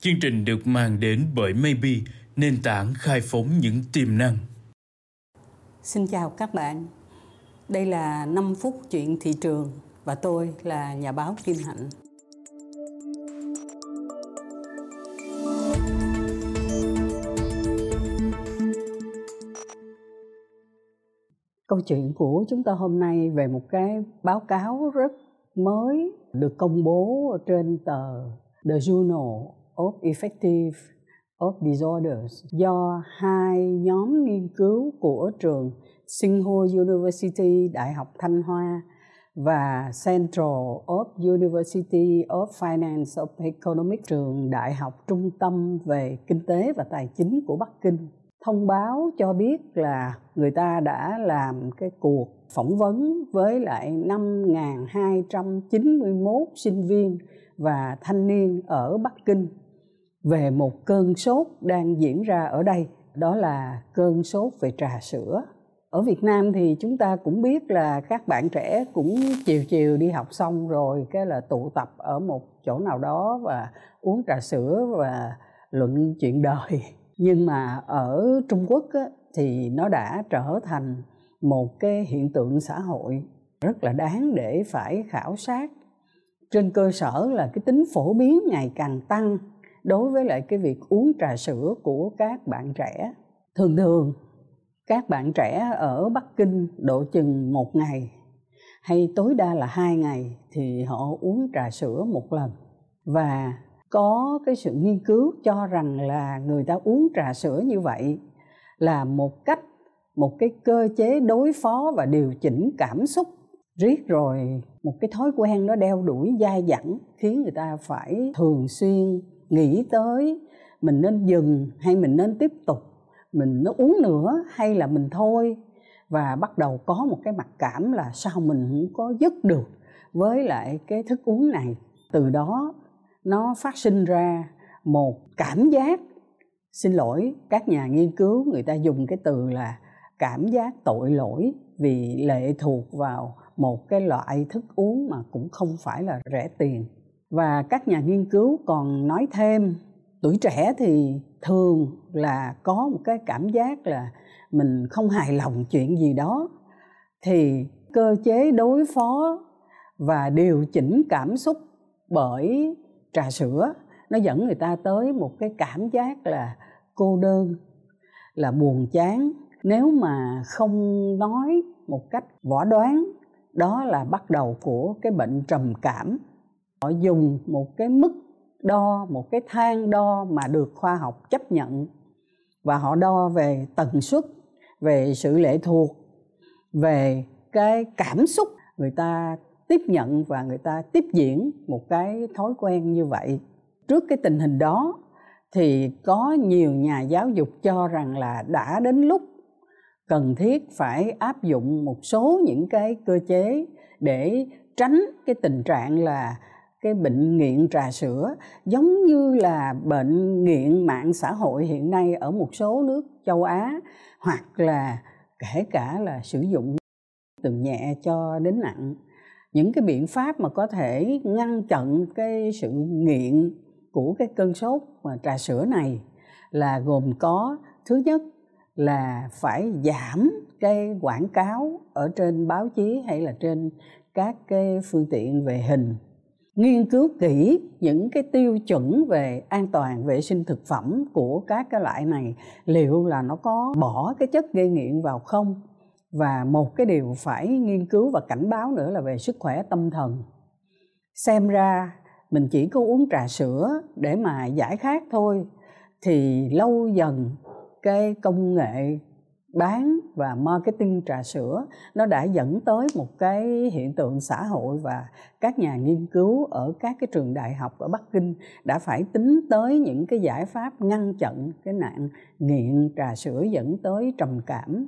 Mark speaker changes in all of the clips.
Speaker 1: Chương trình được mang đến bởi Maybe, nền tảng khai phóng những tiềm năng.
Speaker 2: Xin chào các bạn. Đây là 5 phút chuyện thị trường và tôi là nhà báo Kim Hạnh. Câu chuyện của chúng ta hôm nay về một cái báo cáo rất mới được công bố trên tờ The Journal of Effective of Disorders do hai nhóm nghiên cứu của trường Tsinghua University Đại học Thanh Hoa và Central of University of Finance of Economics trường Đại học Trung tâm về Kinh tế và Tài chính của Bắc Kinh. Thông báo cho biết là người ta đã làm cái cuộc phỏng vấn với lại 5.291 sinh viên và thanh niên ở Bắc Kinh về một cơn sốt đang diễn ra ở đây đó là cơn sốt về trà sữa. Ở Việt Nam thì chúng ta cũng biết là các bạn trẻ cũng chiều chiều đi học xong rồi cái là tụ tập ở một chỗ nào đó và uống trà sữa và luận chuyện đời. Nhưng mà ở Trung Quốc á, thì nó đã trở thành một cái hiện tượng xã hội rất là đáng để phải khảo sát. Trên cơ sở là cái tính phổ biến ngày càng tăng đối với lại cái việc uống trà sữa của các bạn trẻ. Thường thường, các bạn trẻ ở bắc kinh độ chừng một ngày hay tối đa là hai ngày thì họ uống trà sữa một lần. Và có cái sự nghiên cứu cho rằng là người ta uống trà sữa như vậy là một cách, một cái cơ chế đối phó và điều chỉnh cảm xúc. Riết rồi, một cái thói quen nó đeo đuổi dai dẳng khiến người ta phải thường xuyên nghĩ tới mình nên dừng hay mình nên tiếp tục, mình nó uống nữa hay là mình thôi. Và bắt đầu có một cái mặc cảm là sao mình không có dứt được với lại cái thức uống này. Từ đó nó phát sinh ra một cảm giác, xin lỗi, các nhà nghiên cứu người ta dùng cái từ là cảm giác tội lỗi vì lệ thuộc vào một cái loại thức uống mà cũng không phải là rẻ tiền và các nhà nghiên cứu còn nói thêm, tuổi trẻ thì thường là có một cái cảm giác là mình không hài lòng chuyện gì đó. Thì cơ chế đối phó và điều chỉnh cảm xúc bởi trà sữa, nó dẫn người ta tới một cái cảm giác là cô đơn, là buồn chán. Nếu mà không nói một cách võ đoán, đó là bắt đầu của cái bệnh trầm cảm họ dùng một cái mức đo, một cái thang đo mà được khoa học chấp nhận. Và họ đo về tần suất, về sự lệ thuộc, về cái cảm xúc. Người ta tiếp nhận và người ta tiếp diễn một cái thói quen như vậy. Trước cái tình hình đó thì có nhiều nhà giáo dục cho rằng là đã đến lúc cần thiết phải áp dụng một số những cái cơ chế để tránh cái tình trạng là cái bệnh nghiện trà sữa, giống như là bệnh nghiện mạng xã hội hiện nay ở một số nước châu Á, hoặc là kể cả là sử dụng từ nhẹ cho đến nặng. Những cái biện pháp mà có thể ngăn chặn cái sự nghiện của cái cơn sốt mà trà sữa này là gồm có, thứ nhất là phải giảm cái quảng cáo ở trên báo chí hay là trên các cái phương tiện về hình nghiên cứu kỹ những cái tiêu chuẩn về an toàn vệ sinh thực phẩm của các cái loại này, liệu là nó có bỏ cái chất gây nghiện vào không? Và một cái điều phải nghiên cứu và cảnh báo nữa là về sức khỏe tâm thần. Xem ra mình chỉ có uống trà sữa để mà giải khát thôi, thì lâu dần cái công nghệ bán và marketing, trà sữa, nó đã dẫn tới một cái hiện tượng xã hội và các nhà nghiên cứu ở các cái trường đại học ở Bắc Kinh đã phải tính tới những cái giải pháp ngăn chặn cái nạn nghiện trà sữa dẫn tới trầm cảm.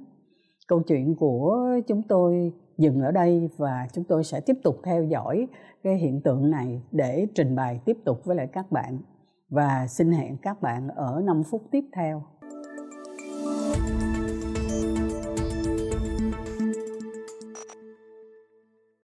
Speaker 2: Câu chuyện của chúng tôi dừng ở đây và chúng tôi sẽ tiếp tục theo dõi cái hiện tượng này để trình bày tiếp tục với lại các bạn và xin hẹn các bạn ở 5 phút tiếp theo.